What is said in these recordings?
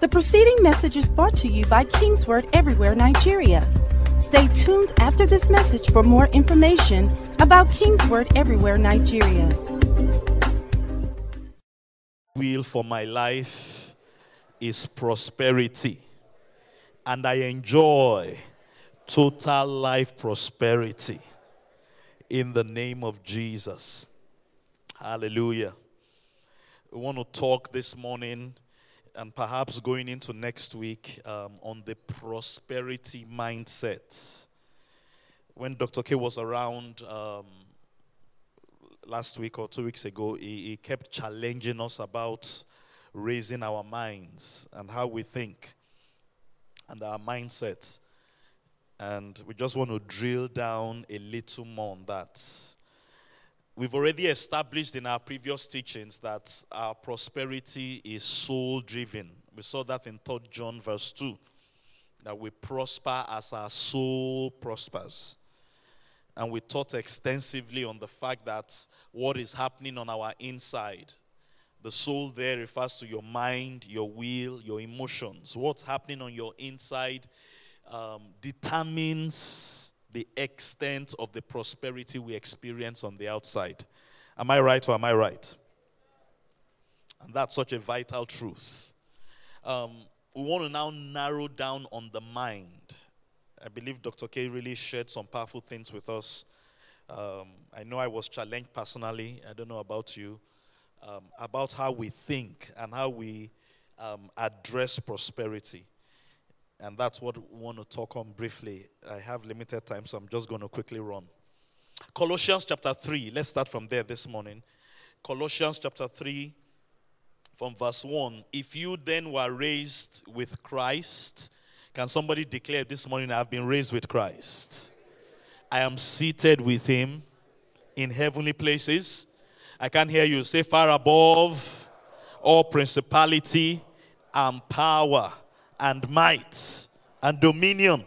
The preceding message is brought to you by Kingsword Everywhere Nigeria. Stay tuned after this message for more information about Kingsword Everywhere Nigeria. Will for my life is prosperity, and I enjoy total life prosperity in the name of Jesus. Hallelujah. We want to talk this morning and perhaps going into next week um, on the prosperity mindset. When Dr. K was around um, last week or two weeks ago, he, he kept challenging us about raising our minds and how we think and our mindset. And we just want to drill down a little more on that. We've already established in our previous teachings that our prosperity is soul driven. We saw that in 3 John verse 2 that we prosper as our soul prospers. And we taught extensively on the fact that what is happening on our inside, the soul there refers to your mind, your will, your emotions. What's happening on your inside um, determines the extent of the prosperity we experience on the outside. Am I right or am I right? And that's such a vital truth. Um, we want to now narrow down on the mind. I believe Dr. K really shared some powerful things with us. Um, I know I was challenged personally. I don't know about you. Um, about how we think and how we um, address prosperity. And that's what we want to talk on briefly. I have limited time, so I'm just going to quickly run. Colossians chapter 3. Let's start from there this morning. Colossians chapter 3, from verse 1. If you then were raised with Christ, can somebody declare this morning, I've been raised with Christ? I am seated with him in heavenly places. I can hear you say, far above all principality and power and might and dominion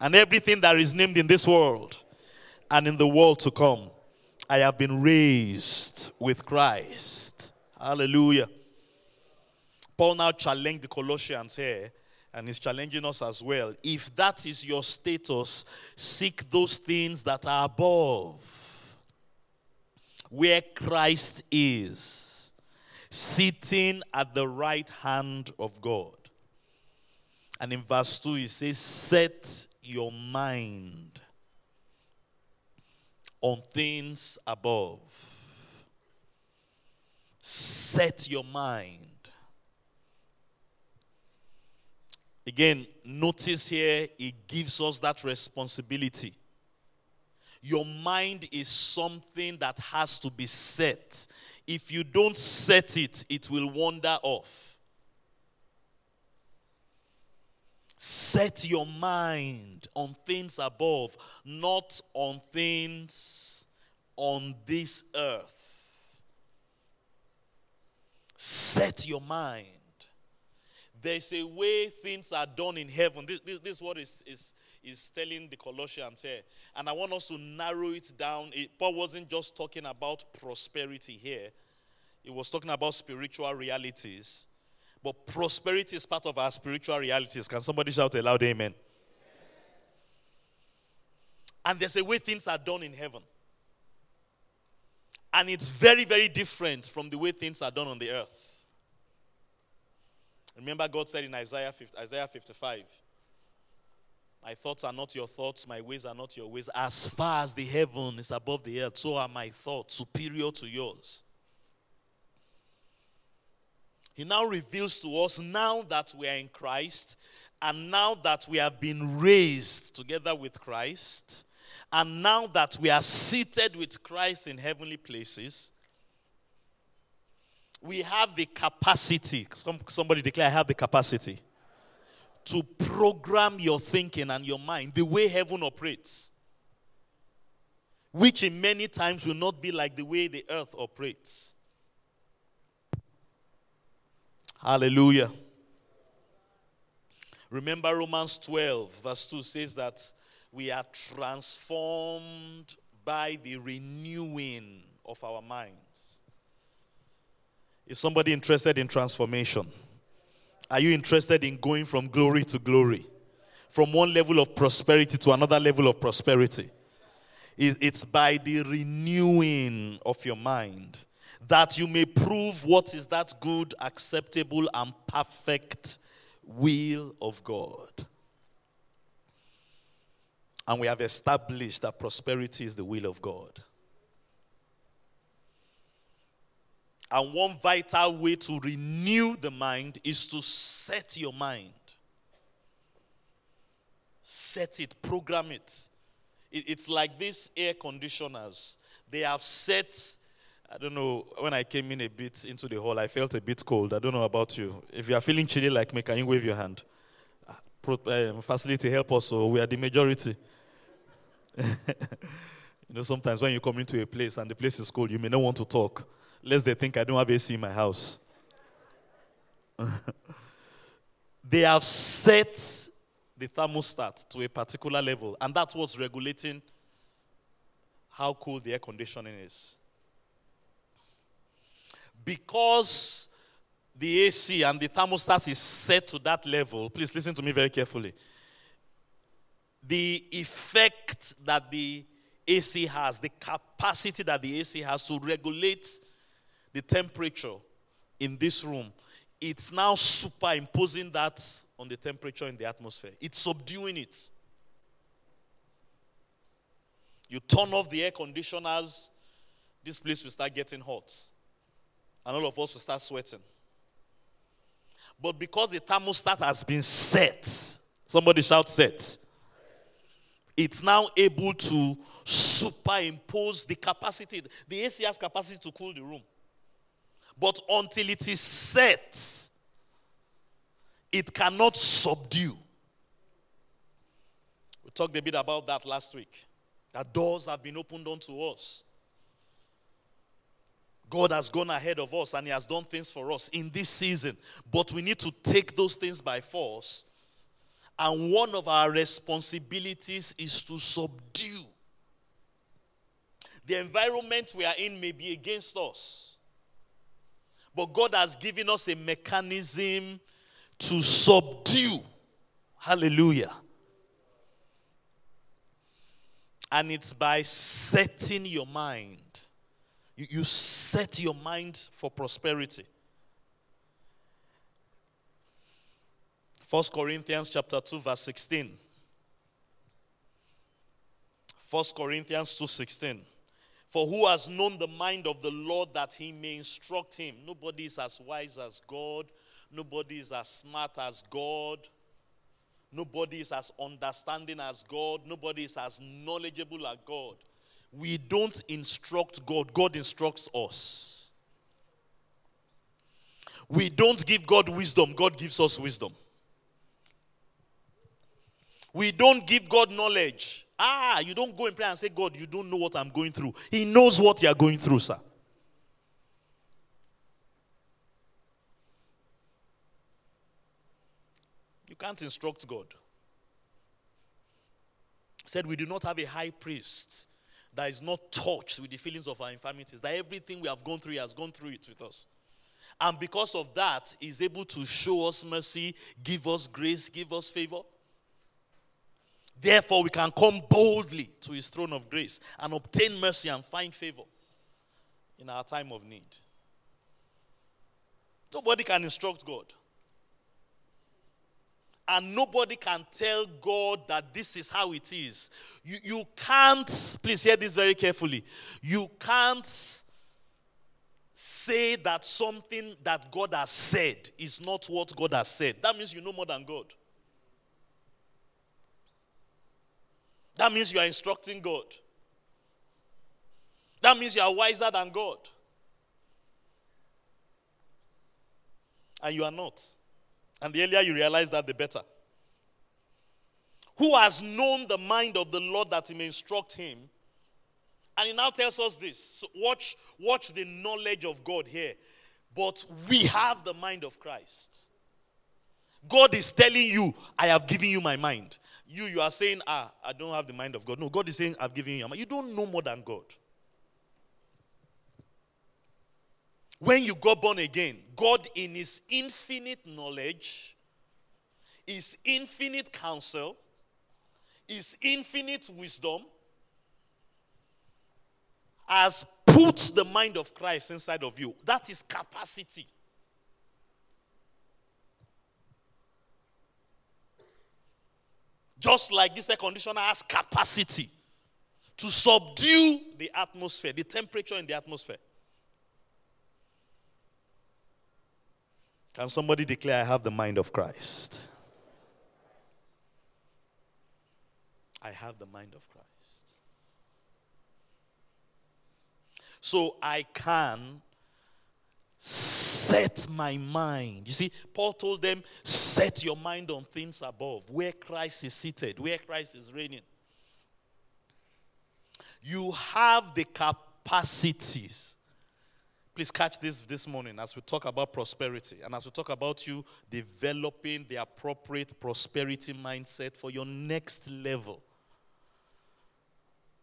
and everything that is named in this world and in the world to come. I have been raised with Christ. Hallelujah. Paul now challenged the Colossians here, and he's challenging us as well. If that is your status, seek those things that are above, where Christ is, sitting at the right hand of God. And in verse 2, he says, Set your mind on things above. Set your mind. Again, notice here, it gives us that responsibility. Your mind is something that has to be set. If you don't set it, it will wander off. Set your mind on things above, not on things on this earth. Set your mind. There's a way things are done in heaven. This, this, this is what is, is, is telling the Colossians here. And I want us to narrow it down. It, Paul wasn't just talking about prosperity here, he was talking about spiritual realities. But prosperity is part of our spiritual realities. Can somebody shout a loud amen? And there's a way things are done in heaven. And it's very, very different from the way things are done on the earth. Remember, God said in Isaiah 50, Isaiah 55, My thoughts are not your thoughts, my ways are not your ways. As far as the heaven is above the earth, so are my thoughts superior to yours. He now reveals to us now that we are in Christ, and now that we have been raised together with Christ, and now that we are seated with Christ in heavenly places, we have the capacity. Somebody declare, I have the capacity to program your thinking and your mind the way heaven operates, which in many times will not be like the way the earth operates. Hallelujah. Remember, Romans 12, verse 2 says that we are transformed by the renewing of our minds. Is somebody interested in transformation? Are you interested in going from glory to glory? From one level of prosperity to another level of prosperity? It's by the renewing of your mind that you may prove what is that good, acceptable, and perfect will of God. And we have established that prosperity is the will of God. And one vital way to renew the mind is to set your mind. Set it, program it. It's like these air conditioners. They have set, I don't know, when I came in a bit into the hall, I felt a bit cold. I don't know about you. If you are feeling chilly like me, can you wave your hand? Uh, facility help us, so we are the majority. you know, sometimes when you come into a place and the place is cold, you may not want to talk lest they think I don't have AC in my house. they have set the thermostat to a particular level, and that's what's regulating how cool the air conditioning is. Because the AC and the thermostat is set to that level, please listen to me very carefully. The effect that the AC has, the capacity that the AC has to regulate the temperature in this room, it's now superimposing that on the temperature in the atmosphere. It's subduing it. You turn off the air conditioners, this place will start getting hot. And all of us will start sweating. But because the thermostat has been set, somebody shout set, it's now able to superimpose the capacity. The AC has capacity to cool the room. But until it is set, it cannot subdue. We talked a bit about that last week. That doors have been opened unto us. God has gone ahead of us and He has done things for us in this season. But we need to take those things by force. And one of our responsibilities is to subdue. The environment we are in may be against us. But God has given us a mechanism to subdue. Hallelujah. And it's by setting your mind. You, you set your mind for prosperity. First Corinthians chapter 2 verse 16. First Corinthians 2:16. For who has known the mind of the Lord that he may instruct him? Nobody is as wise as God. Nobody is as smart as God. Nobody is as understanding as God. Nobody is as knowledgeable as God. We don't instruct God, God instructs us. We don't give God wisdom, God gives us wisdom. We don't give God knowledge, Ah, you don't go in prayer and say, God, you don't know what I'm going through. He knows what you are going through, sir. You can't instruct God. Said we do not have a high priest that is not touched with the feelings of our infirmities, that everything we have gone through, he has gone through it with us. And because of that, he's able to show us mercy, give us grace, give us favor. Therefore, we can come boldly to his throne of grace and obtain mercy and find favor in our time of need. Nobody can instruct God. And nobody can tell God that this is how it is. You, you can't, please hear this very carefully. You can't say that something that God has said is not what God has said. That means you know more than God. That means you are instructing God. That means you are wiser than God. And you are not. And the earlier you realize that, the better. Who has known the mind of the Lord that he may instruct him? And he now tells us this. So watch, watch the knowledge of God here. But we have the mind of Christ. God is telling you, I have given you my mind. You, you are saying, ah, I don't have the mind of God. No, God is saying, I've given you. You don't know more than God. When you got born again, God, in His infinite knowledge, His infinite counsel, His infinite wisdom, has put the mind of Christ inside of you. That is capacity. Just like this air conditioner has capacity to subdue the atmosphere, the temperature in the atmosphere. Can somebody declare, I have the mind of Christ? I have the mind of Christ. So I can set my mind. You see, Paul told them, set your mind on things above, where Christ is seated, where Christ is reigning. You have the capacities Please catch this this morning as we talk about prosperity and as we talk about you developing the appropriate prosperity mindset for your next level.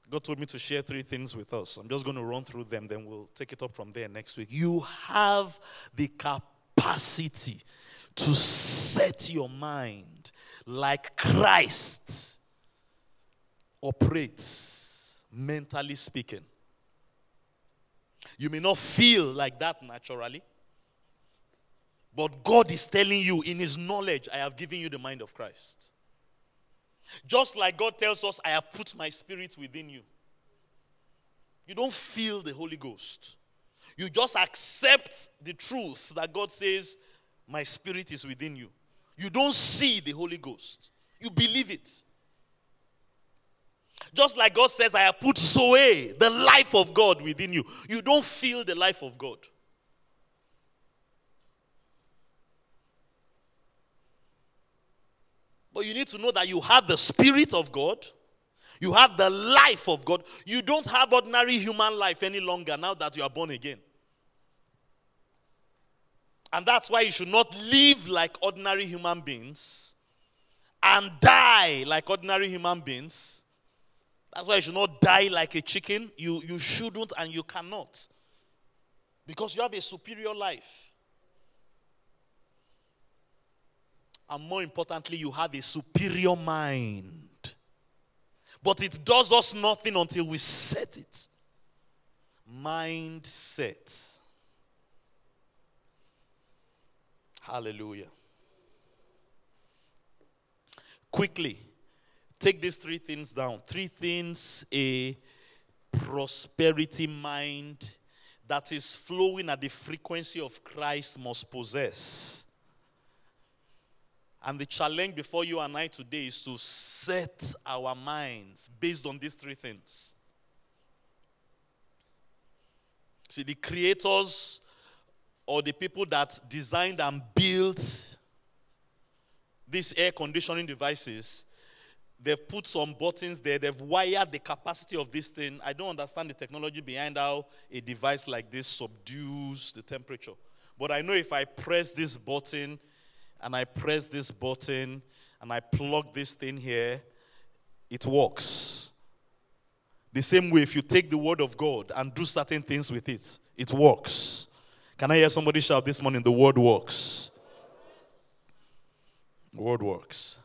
God told me to share three things with us. I'm just going to run through them, then we'll take it up from there next week. You have the capacity to set your mind like Christ operates, mentally speaking. You may not feel like that naturally. But God is telling you in His knowledge, I have given you the mind of Christ. Just like God tells us, I have put my spirit within you. You don't feel the Holy Ghost. You just accept the truth that God says, My spirit is within you. You don't see the Holy Ghost, you believe it. Just like God says, I have put Zoe, the life of God, within you. You don't feel the life of God. But you need to know that you have the Spirit of God. You have the life of God. You don't have ordinary human life any longer now that you are born again. And that's why you should not live like ordinary human beings and die like ordinary human beings that's why you should not die like a chicken. You, you shouldn't and you cannot. Because you have a superior life. And more importantly, you have a superior mind. But it does us nothing until we set it. Mindset. Hallelujah. Quickly, Take these three things down. Three things a prosperity mind that is flowing at the frequency of Christ must possess. And the challenge before you and I today is to set our minds based on these three things. See, the creators or the people that designed and built these air conditioning devices They've put some buttons there. They've wired the capacity of this thing. I don't understand the technology behind how a device like this subdues the temperature. But I know if I press this button and I press this button and I plug this thing here, it works. The same way, if you take the word of God and do certain things with it, it works. Can I hear somebody shout this morning? The word works. The word works.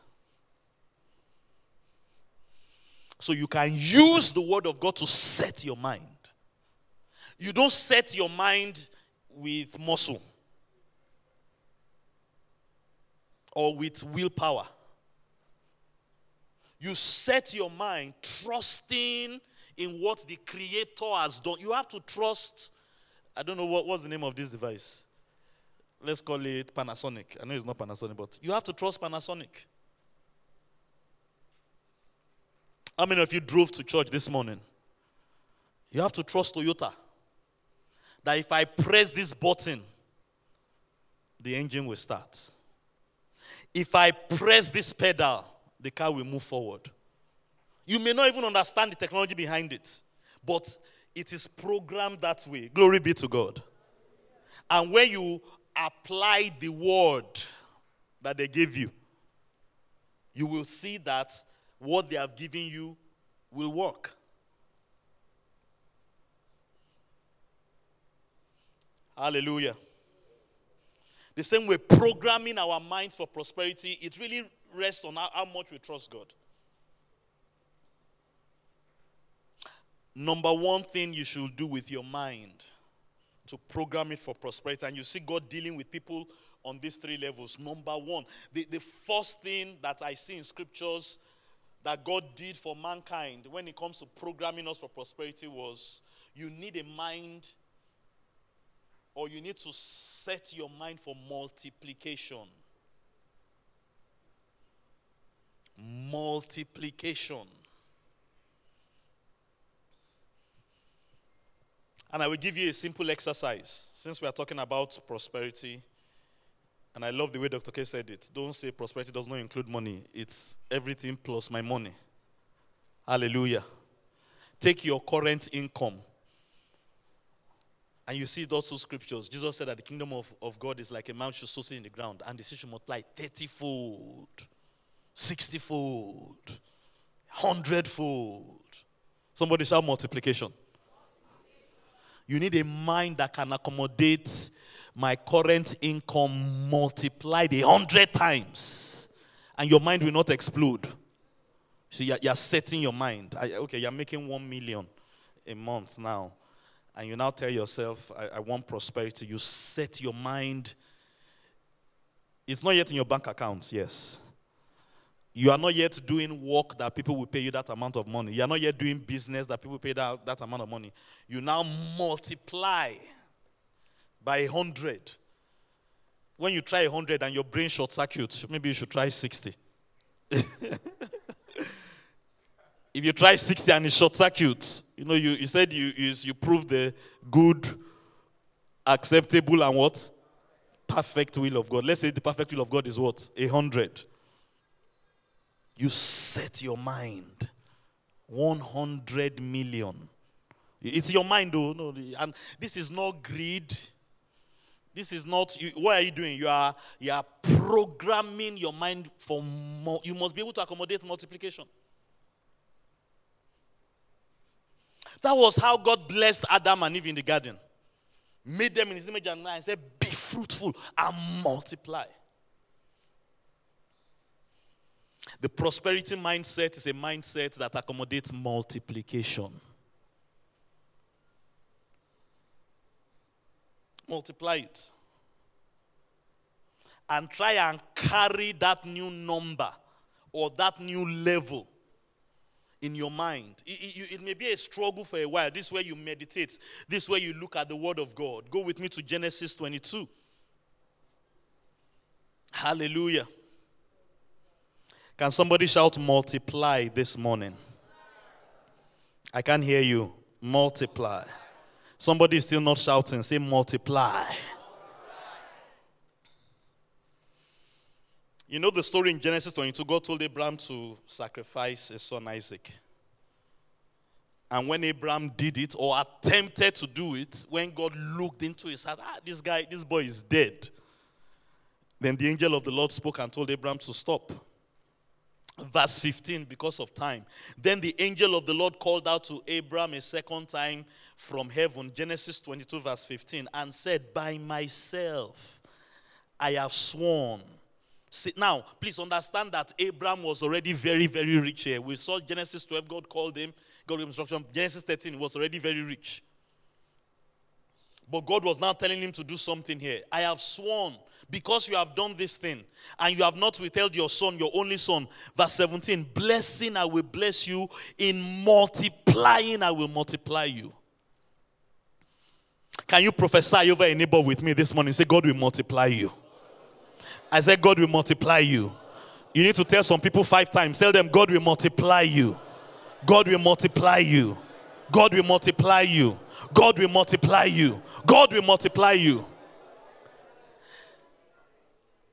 So you can use the word of God to set your mind. You don't set your mind with muscle or with willpower. You set your mind trusting in what the Creator has done. You have to trust. I don't know what, what's the name of this device. Let's call it Panasonic. I know it's not Panasonic, but you have to trust Panasonic. How many of you drove to church this morning? You have to trust Toyota. That if I press this button, the engine will start. If I press this pedal, the car will move forward. You may not even understand the technology behind it, but it is programmed that way. Glory be to God. And when you apply the word that they gave you, you will see that what they have given you will work. Hallelujah. The same way, programming our minds for prosperity, it really rests on how, how much we trust God. Number one thing you should do with your mind to program it for prosperity, and you see God dealing with people on these three levels. Number one, the, the first thing that I see in scriptures that God did for mankind when it comes to programming us for prosperity was you need a mind or you need to set your mind for multiplication. Multiplication. And I will give you a simple exercise since we are talking about prosperity. And I love the way Dr. K said it. Don't say prosperity does not include money, it's everything plus my money. Hallelujah. Take your current income. And you see those two scriptures. Jesus said that the kingdom of, of God is like a man should sow in the ground, and the seed should multiply 30 fold, 60 fold, 100 fold. Somebody shout multiplication. You need a mind that can accommodate my current income multiplied a hundred times, and your mind will not explode. See, you're, you're setting your mind. I, okay, you're making one million a month now, and you now tell yourself, I, I want prosperity. You set your mind. It's not yet in your bank account, yes. You are not yet doing work that people will pay you that amount of money. You are not yet doing business that people pay that, that amount of money. You now multiply by a hundred. When you try a hundred and your brain short circuits, maybe you should try 60. if you try 60 and it short circuits, you know, you, you said you, you, you prove the good, acceptable, and what? Perfect will of God. Let's say the perfect will of God is what? A hundred you set your mind 100 million. It's your mind, though. No, and this is not greed. This is not. You, what are you doing? You are you are programming your mind for more. You must be able to accommodate multiplication. That was how God blessed Adam and Eve in the garden. Made them in his image and. Said, "Be fruitful and multiply." The prosperity mindset is a mindset that accommodates multiplication. Multiply it. And try and carry that new number or that new level in your mind. It, it, it, may be a struggle for a while. This way you meditate, this way you look at the Word of God. Go with me to Genesis 22. Hallelujah. Can somebody shout multiply this morning? I can't hear you. Multiply. Somebody is still not shouting. Say multiply. You know the story in Genesis 22 God told Abraham to sacrifice his son Isaac. And when Abraham did it or attempted to do it, when God looked into his heart, ah, this guy, this boy is dead. Then the angel of the Lord spoke and told Abraham to stop verse 15 because of time. Then the angel of the Lord called out to Abram a second time from heaven, Genesis 22, verse 15, and said, By myself I have sworn. See, now, please understand that Abram was already very, very rich here. We saw Genesis 12, God called him, God gave instruction. Genesis 13, was already very rich. But God was now telling him to do something here. I have sworn because you have done this thing and you have not withheld your son, your only son. Verse 17 Blessing, I will bless you. In multiplying, I will multiply you. Can you prophesy over a neighbor with me this morning? Say, God will multiply you. I said, God will multiply you. You need to tell some people five times. Tell them, God will multiply you. God will multiply you. God will multiply you. God will multiply you. God will multiply you.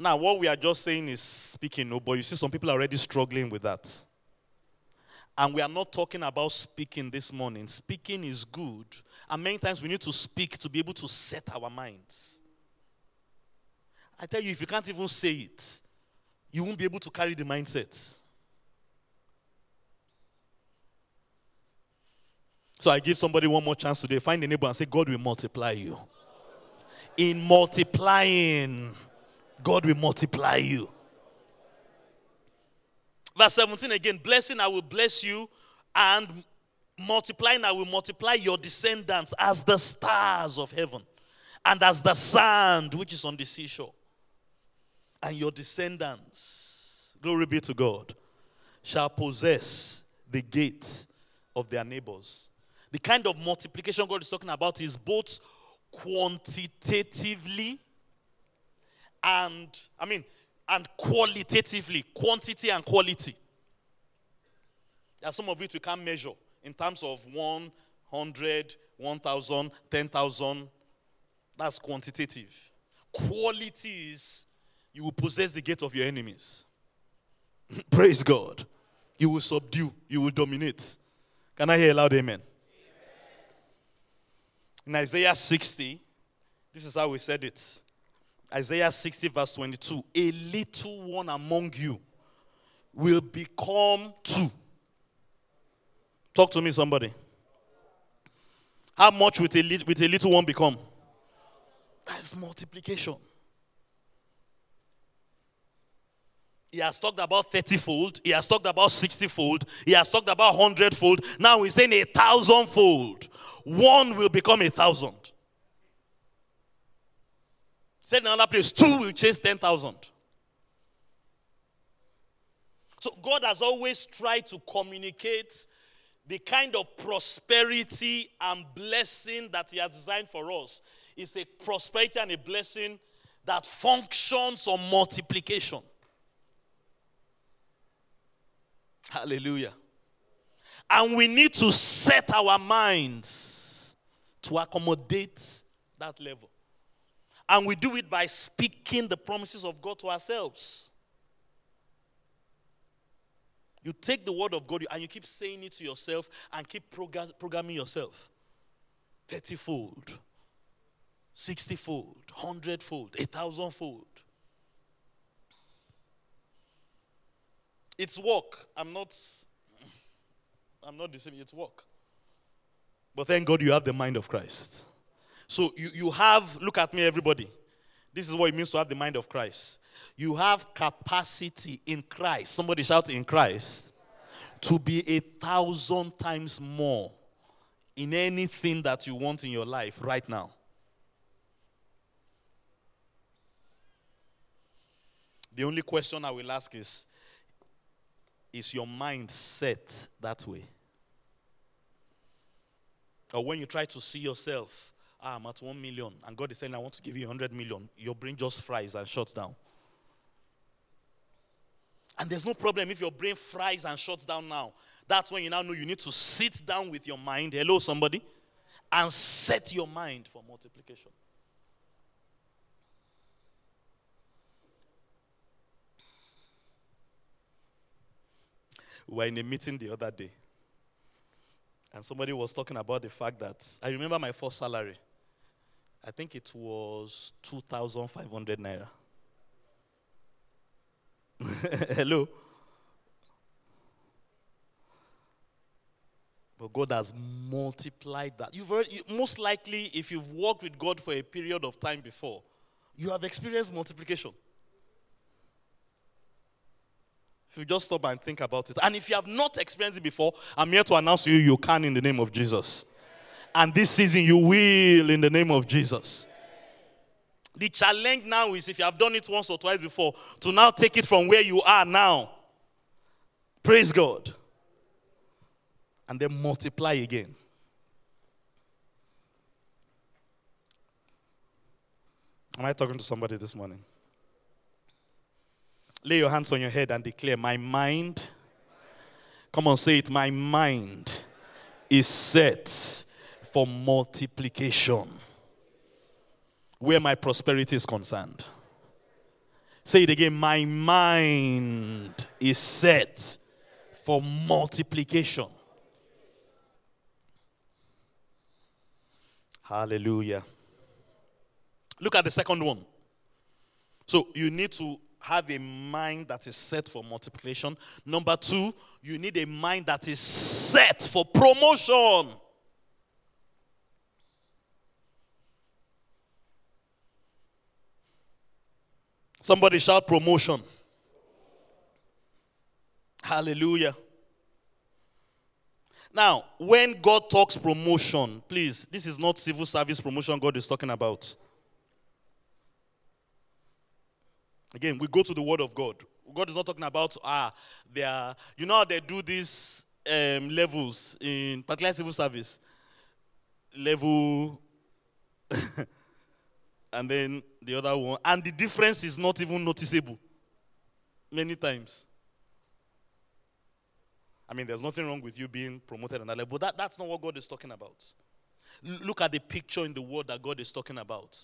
Now, what we are just saying is speaking, no, but you see, some people are already struggling with that. And we are not talking about speaking this morning. Speaking is good. And many times we need to speak to be able to set our minds. I tell you, if you can't even say it, you won't be able to carry the mindset. So I give somebody one more chance today. Find a neighbor and say, God will multiply you. In multiplying, God will multiply you. Verse 17 again blessing, I will bless you, and multiplying, I will multiply your descendants as the stars of heaven and as the sand which is on the seashore. And your descendants, glory be to God, shall possess the gates of their neighbors. The kind of multiplication God is talking about is both quantitatively and, I mean, and qualitatively, quantity and quality. There are some of it we can't measure in terms of 100, 1,000, 10,000. That's quantitative. Qualities, you will possess the gate of your enemies. Praise God. You will subdue, you will dominate. Can I hear a loud amen? amen? In Isaiah 60, this is how we said it. Isaiah 60, verse 22 A little one among you will become two. Talk to me, somebody. How much will a, with a little one become? That's multiplication. He has talked about 30 fold. He has talked about 60 fold. He has talked about 100 fold. Now he's saying a thousand fold. One will become a thousand. Said in another place, two will chase 10,000. So God has always tried to communicate the kind of prosperity and blessing that He has designed for us. It's a prosperity and a blessing that functions on multiplication. Hallelujah. And we need to set our minds to accommodate that level. And we do it by speaking the promises of God to ourselves. You take the word of God and you keep saying it to yourself and keep programming yourself. 30 fold, 60 fold, 100 fold, 1,000 fold. It's work. I'm not I'm not deceiving, it's work. But thank God you have the mind of Christ. So you, you have, look at me, everybody. This is what it means to have the mind of Christ. You have capacity in Christ. Somebody shout in Christ. To be a thousand times more in anything that you want in your life right now. The only question I will ask is Is your mind set that way? Or when you try to see yourself, ah, I'm at one million, and God is saying, I want to give you 100 million, your brain just fries and shuts down. And there's no problem if your brain fries and shuts down now. That's when you now know you need to sit down with your mind. Hello, somebody. And set your mind for multiplication. We were in a meeting the other day. And somebody was talking about the fact that I remember my first salary. I think it was 2,500 naira. Hello? But God has multiplied that. You've heard, you, most likely, if you've worked with God for a period of time before, you have experienced multiplication. If you just stop and think about it. And if you have not experienced it before, I'm here to announce to you you can in the name of Jesus. And this season you will in the name of Jesus. The challenge now is if you have done it once or twice before, to now take it from where you are now. Praise God. And then multiply again. Am I talking to somebody this morning? Lay your hands on your head and declare, My mind, come on, say it, my mind is set for multiplication where my prosperity is concerned. Say it again, my mind is set for multiplication. Hallelujah. Look at the second one. So you need to have a mind that is set for multiplication. Number two, you need a mind that is set for promotion. Somebody shout promotion. Hallelujah. Now, when God talks promotion, please, this is not civil service promotion God is talking about. Again, we go to the Word of God. God is not talking about, ah, they are, you know how they do these um, levels in particular civil service? Level, and then the other one. And the difference is not even noticeable many times. I mean, there's nothing wrong with you being promoted on that level, but that, that's not what God is talking about. Look at the picture in the word that God is talking about.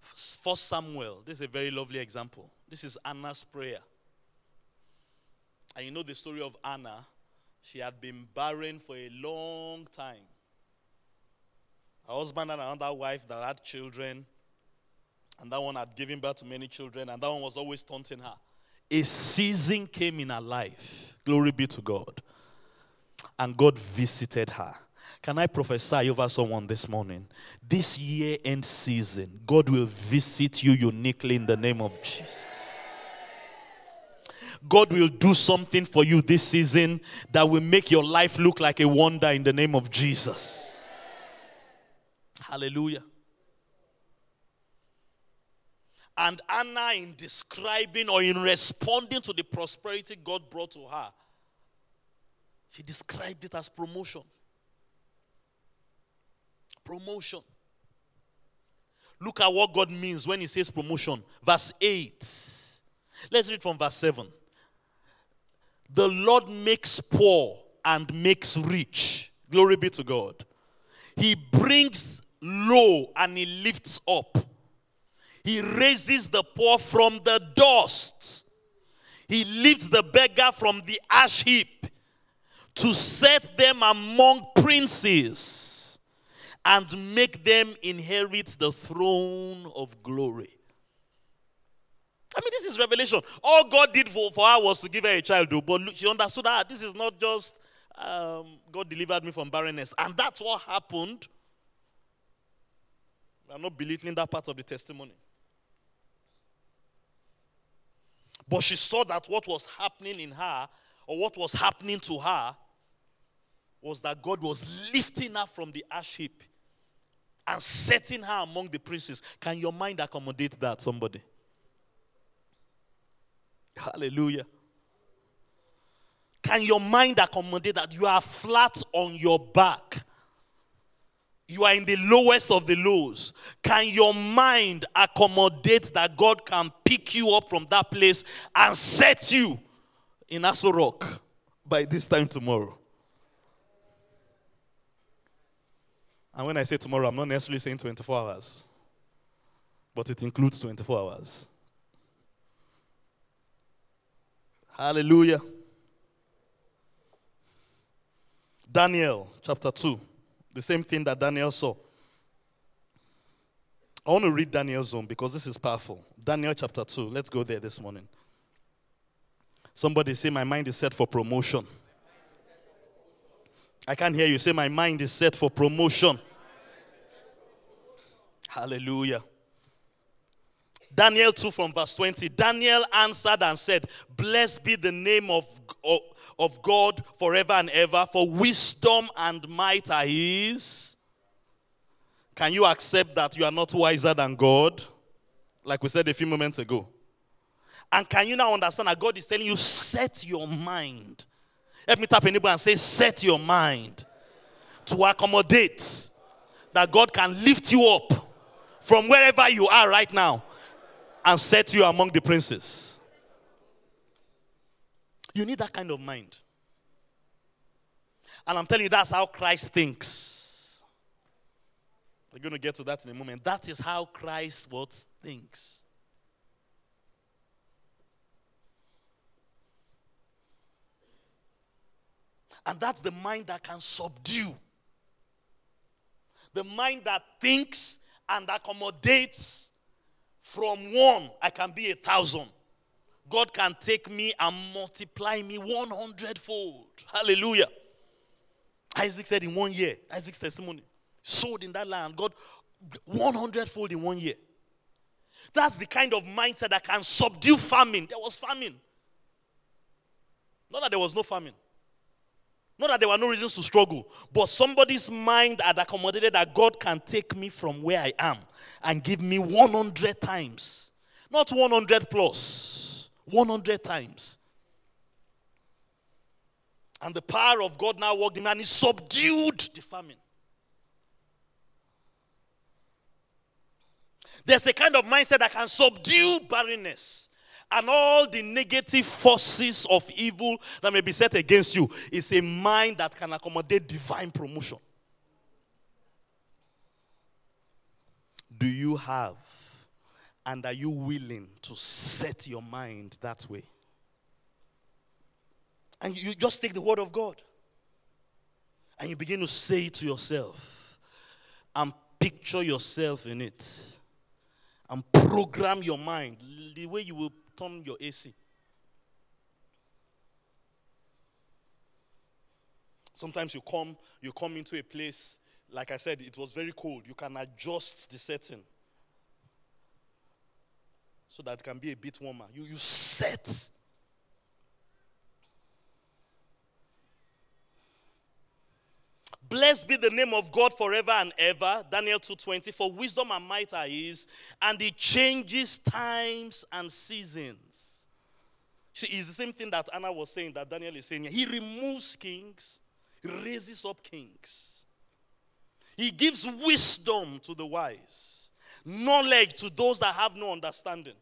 For Samuel, this is a very lovely example. This is Anna's prayer. And you know the story of Anna. She had been barren for a long time. Her husband and another wife that had children, and that one had given birth to many children, and that one was always taunting her a season came in her life. Glory be to God. And God visited her. Can I prophesy over someone this morning? This year end season, God will visit you uniquely in the name of Jesus. God will do something for you this season that will make your life look like a wonder in the name of Jesus. Hallelujah. And Anna, in describing or in responding to the prosperity God brought to her, she described it as promotion. Promotion. Look at what God means when He says promotion. Verse 8. Let's read from verse 7. The Lord makes poor and makes rich. Glory be to God. He brings low and He lifts up. He raises the poor from the dust. He lifts the beggar from the ash heap to set them among princes and make them inherit the throne of glory. I mean, this is revelation. All God did for, for her was to give her a child, but she understood that this is not just um, God delivered me from barrenness. And that's what happened. I'm not belittling that part of the testimony. But she saw that what was happening in her, or what was happening to her, was that God was lifting her from the ash heap and setting her among the princes. Can your mind accommodate that, somebody? Hallelujah. Can your mind accommodate that you are flat on your back? You are in the lowest of the lows. Can your mind accommodate that God can pick you up from that place and set you in Aso Rock by this time tomorrow? And when I say tomorrow, I'm not necessarily saying 24 hours, but it includes 24 hours. Hallelujah. Daniel chapter 2. The same thing that Daniel saw. I want to read Daniel's zone because this is powerful. Daniel chapter 2. Let's go there this morning. Somebody say, My mind is set for promotion. I can't hear you. Say, My mind is set for promotion. Hallelujah. Daniel 2 from verse 20. Daniel answered and said, Blessed be the name of, of, God forever and ever, for wisdom and might are His. Can you accept that you are not wiser than God? Like we said a few moments ago. And can you now understand that God is telling you, set your mind? Let me tap anybody and say, set your mind to accommodate that God can lift you up from wherever you are right now and set you among the princes. You need that kind of mind. And I'm telling you, that's how Christ thinks. We're going to get to that in a moment. That is how Christ what thinks. And that's the mind that can subdue. The mind that thinks and accommodates from one, I can be a thousand. God can take me and multiply me 100 fold. Hallelujah. Isaac said in one year, Isaac's testimony, sold in that land, God 100 fold in one year. That's the kind of mindset that can subdue famine. There was famine. Not that there was no famine. Not that there were no reasons to struggle, but somebody's mind had accommodated that God can take me from where I am and give me 100 times. Not 100 plus, 100 times. And the power of God now worked in and he subdued the famine. There's a kind of mindset that can subdue barrenness and all the negative forces of evil that may be set against you. It's a mind that can accommodate divine promotion. Do you have and are you willing to set your mind that way? And you just take the word of God and you begin to say to yourself and picture yourself in it and program your mind the way you will turn your AC. Sometimes you come, you come into a place, like I said, it was very cold. You can adjust the setting so that it can be a bit warmer. You, you set. Blessed be the name of God forever and ever. Daniel 2:20. For wisdom and might are his, and he changes times and seasons. See, it's the same thing that Anna was saying, that Daniel is saying. He removes kings, he raises up kings. He gives wisdom to the wise, knowledge to those that have no understanding.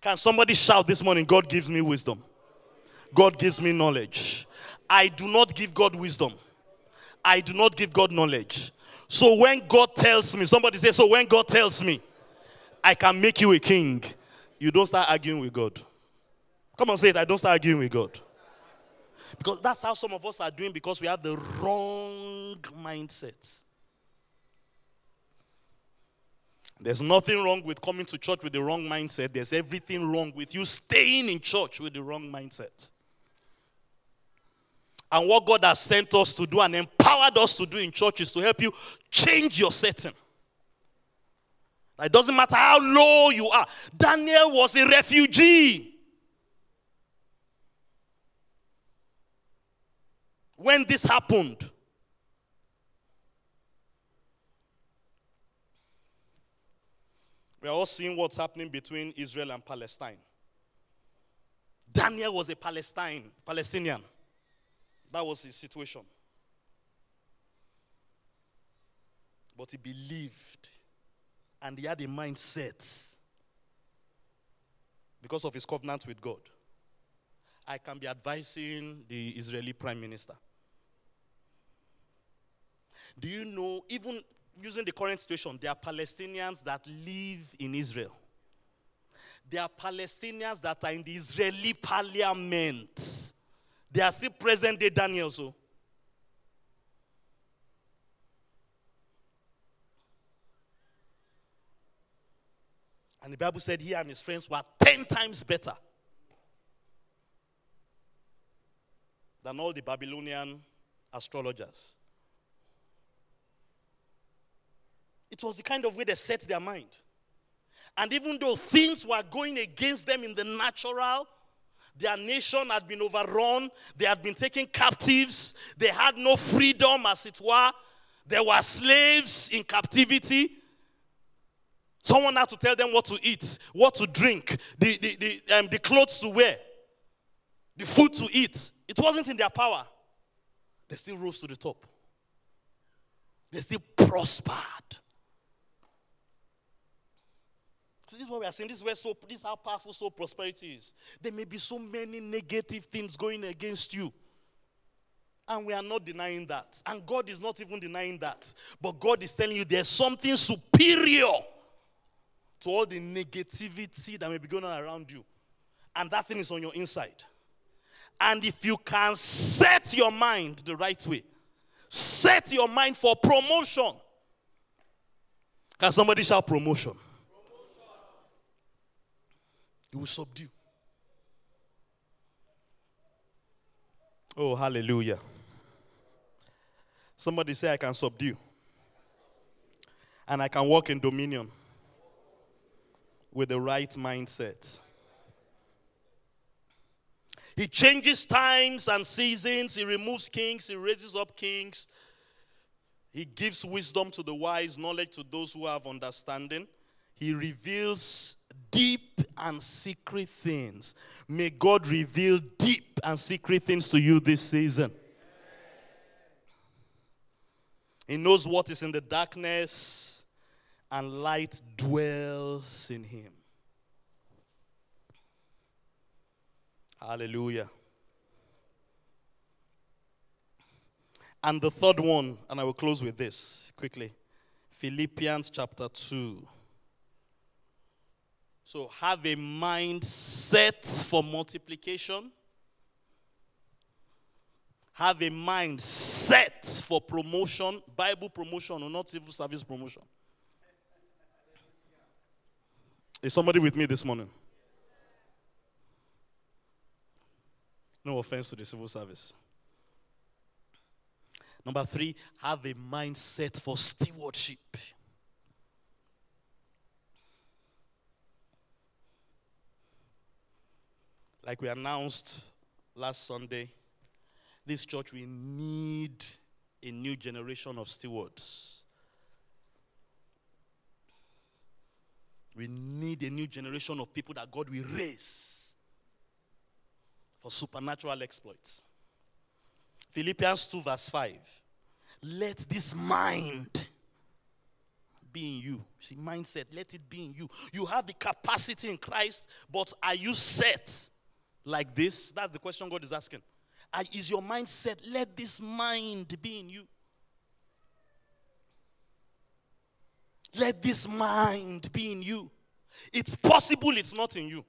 Can somebody shout this morning, God gives me wisdom? God gives me knowledge. I do not give God wisdom. I do not give God knowledge. So when God tells me, somebody say, so when God tells me, I can make you a king, you don't start arguing with God. Come on, say it. I don't start arguing with God. Because that's how some of us are doing because we have the wrong mindset. There's nothing wrong with coming to church with the wrong mindset. There's everything wrong with you staying in church with the wrong mindset. And what God has sent us to do and empowered us to do in church is to help you change your setting. It doesn't matter how low you are. Daniel was a refugee. When this happened, we are all seeing what's happening between Israel and Palestine. Daniel was a Palestine, Palestinian. That was his situation. But he believed and he had a mindset because of his covenant with God. I can be advising the Israeli prime minister. Do you know, even using the current situation, there are Palestinians that live in Israel. There are Palestinians that are in the Israeli parliament. They are still present day Daniel. So. Oh. And the Bible said he and his friends were 10 times better than all the Babylonian astrologers. It was the kind of way they set their mind. And even though things were going against them in the natural, their nation had been overrun, they had been taken captives, they had no freedom, as it were. they were slaves in captivity. Someone had to tell them what to eat, what to drink, the, the, the, um, the clothes to wear, the food to eat. It wasn't in their power. They still rose to the top, they still prospered. This is what we are saying. This is where so this is how powerful so prosperity is. There may be so many negative things going against you. And we are not denying that. And God is not even denying that. But God is telling you there's something superior to all the negativity that may be going on around you. And that thing is on your inside. And if you can set your mind the right way, set your mind for promotion. Can somebody shout promotion? You will subdue. Oh, hallelujah. Somebody say, I can subdue. And I can walk in dominion. with the right mindset. He changes times and seasons. He removes kings. He raises up kings. He gives wisdom to the wise, knowledge to those who have understanding. He reveals deep and secret things. May God reveal deep and secret things to you this season. He knows what is in the darkness, and light dwells in him. Hallelujah. And the third one, and I will close with this quickly Philippians chapter 2. So have a mind set for multiplication. Have a mind set for promotion, Bible promotion, or not civil service promotion. Is somebody with me this morning? No offense to the civil service. Number three, have a mindset for stewardship. Like we announced last Sunday, this church we need a new generation of stewards. We need a new generation of people that God will raise for supernatural exploits. Philippians 2, verse 5. Let this mind be in you. See, mindset, let it be in you. You have the capacity in Christ, but are you set like this? That's the question God is asking. Is your mindset, let this mind be in you? Let this mind be in you. It's possible it's not in you.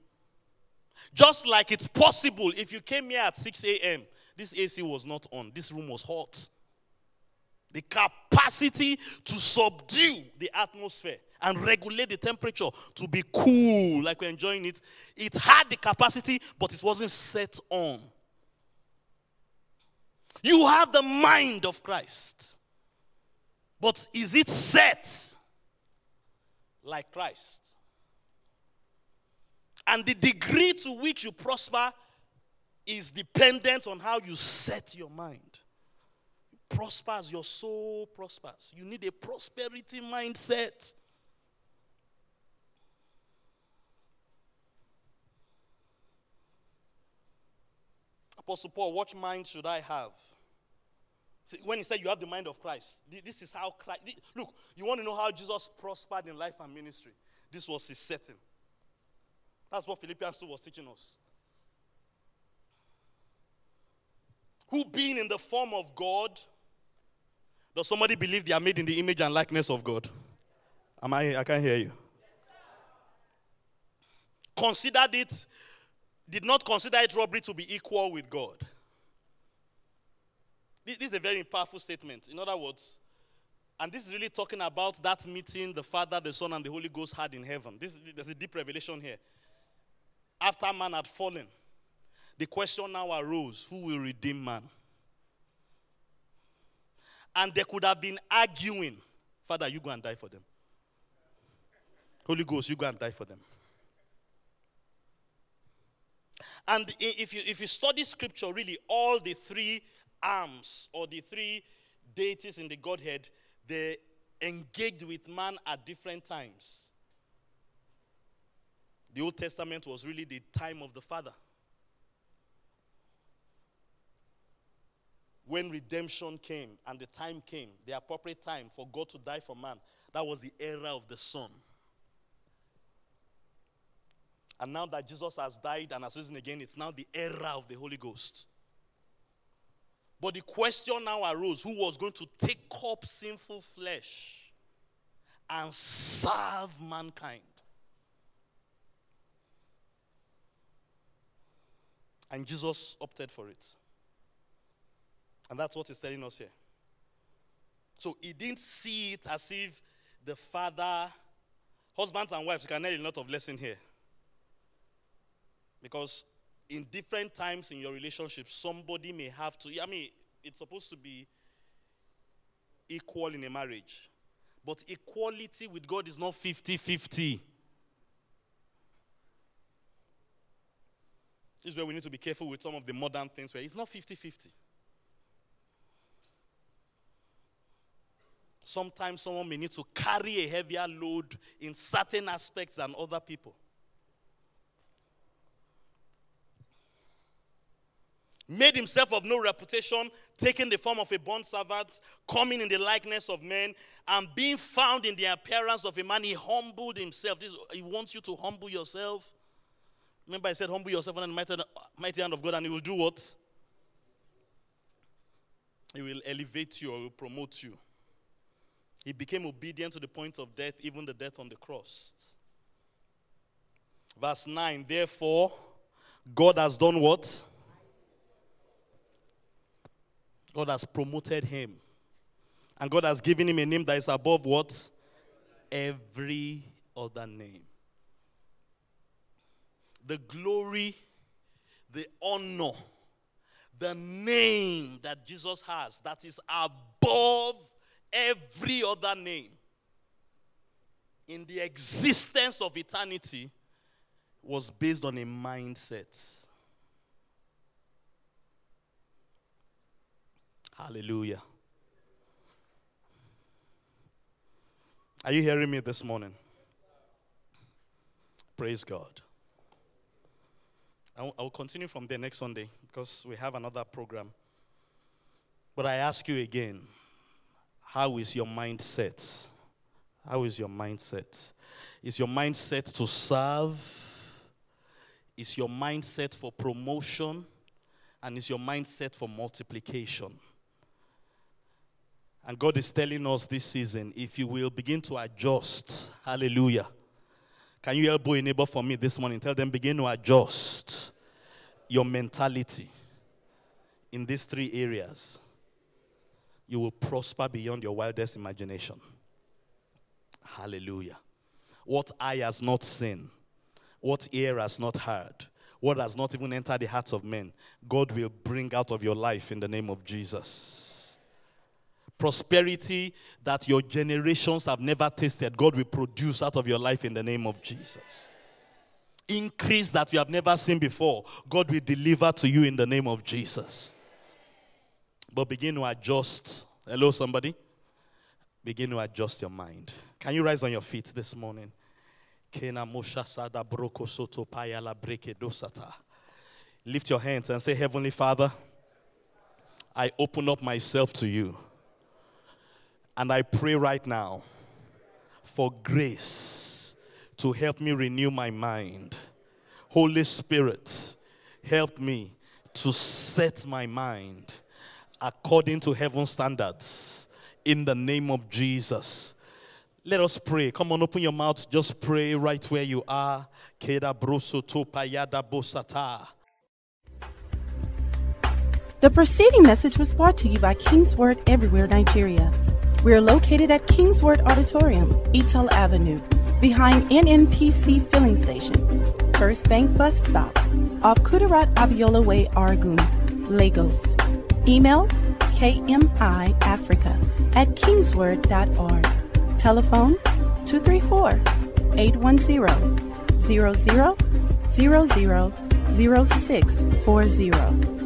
Just like it's possible if you came here at 6 a.m., this AC was not on, this room was hot. The capacity to subdue the atmosphere and regulate the temperature to be cool, like we're enjoying it, it had the capacity, but it wasn't set on. You have the mind of Christ. But is it set like Christ? And the degree to which you prosper is dependent on how you set your mind. Prospers, your soul prospers. You need a prosperity mindset. Apostle Paul, what mind should I have? See, when he said you have the mind of Christ, this is how Christ. Look, you want to know how Jesus prospered in life and ministry? This was his setting. That's what Philippians 2 was teaching us. Who, being in the form of God, does somebody believe they are made in the image and likeness of God? Am I? I can't hear you. Considered it, did not consider it robbery to be equal with God. This is a very powerful statement. In other words, and this is really talking about that meeting the Father, the Son, and the Holy Ghost had in heaven. This, there's a deep revelation here. After man had fallen, the question now arose who will redeem man? And they could have been arguing, Father, you go and die for them. Holy Ghost, you go and die for them. And if you, if you study scripture, really, all the three arms or the three deities in the Godhead, they engaged with man at different times. The Old Testament was really the time of the Father. When redemption came and the time came, the appropriate time for God to die for man, that was the era of the Son. And now that Jesus has died and has risen again, it's now the era of the Holy Ghost. But the question now arose who was going to take up sinful flesh and serve mankind? And Jesus opted for it. And that's what he's telling us here. So he didn't see it as if the father, husbands and wives, can learn a lot of lesson here. Because in different times in your relationship, somebody may have to, I mean, it's supposed to be equal in a marriage. But equality with God is not 50 50. This is where we need to be careful with some of the modern things where it's not 50 50. Sometimes someone may need to carry a heavier load in certain aspects than other people. Made himself of no reputation, taking the form of a bond servant, coming in the likeness of men, and being found in the appearance of a man, he humbled himself. This, he wants you to humble yourself. Remember, I said, Humble yourself under the mighty, mighty hand of God, and He will do what? He will elevate you or will promote you. He became obedient to the point of death, even the death on the cross. Verse 9, therefore, God has done what? God has promoted him. And God has given him a name that is above what? Every other name. The glory, the honor, the name that Jesus has that is above every other name in the existence of eternity was based on a mindset. Hallelujah. Are you hearing me this morning? Praise God. I will continue from there next Sunday because we have another program. But I ask you again how is your mindset? How is your mindset? Is your mindset to serve? Is your mindset for promotion? And is your mindset for multiplication? And God is telling us this season if you will begin to adjust, hallelujah. Can you elbow a neighbor for me this morning? Tell them, begin to adjust your mentality in these three areas. You will prosper beyond your wildest imagination. Hallelujah. What eye has not seen, what ear has not heard, what has not even entered the hearts of men, God will bring out of your life in the name of Jesus prosperity that your generations have never tasted, God will produce out of your life in the name of Jesus. Increase that you have never seen before, God will deliver to you in the name of Jesus. But begin to adjust. Hello, somebody? Begin to adjust your mind. Can you rise on your feet this morning? Lift your hands and say, Heavenly Father, I open up myself to you. And I pray right now for grace to help me renew my mind. Holy Spirit, help me to set my mind according to heaven's standards in the name of Jesus. Let us pray. Come on, open your mouth. Just pray right where you are. The preceding message was brought to you by Kingsword Everywhere Nigeria. We are located at Kingsword Auditorium, Etal Avenue, behind NNPC Filling Station, First Bank Bus Stop, off Kudirat Abiola Way, Oregun, Lagos. Email kmiafrica at kingsword.org. Telephone 234 810 0000 0640.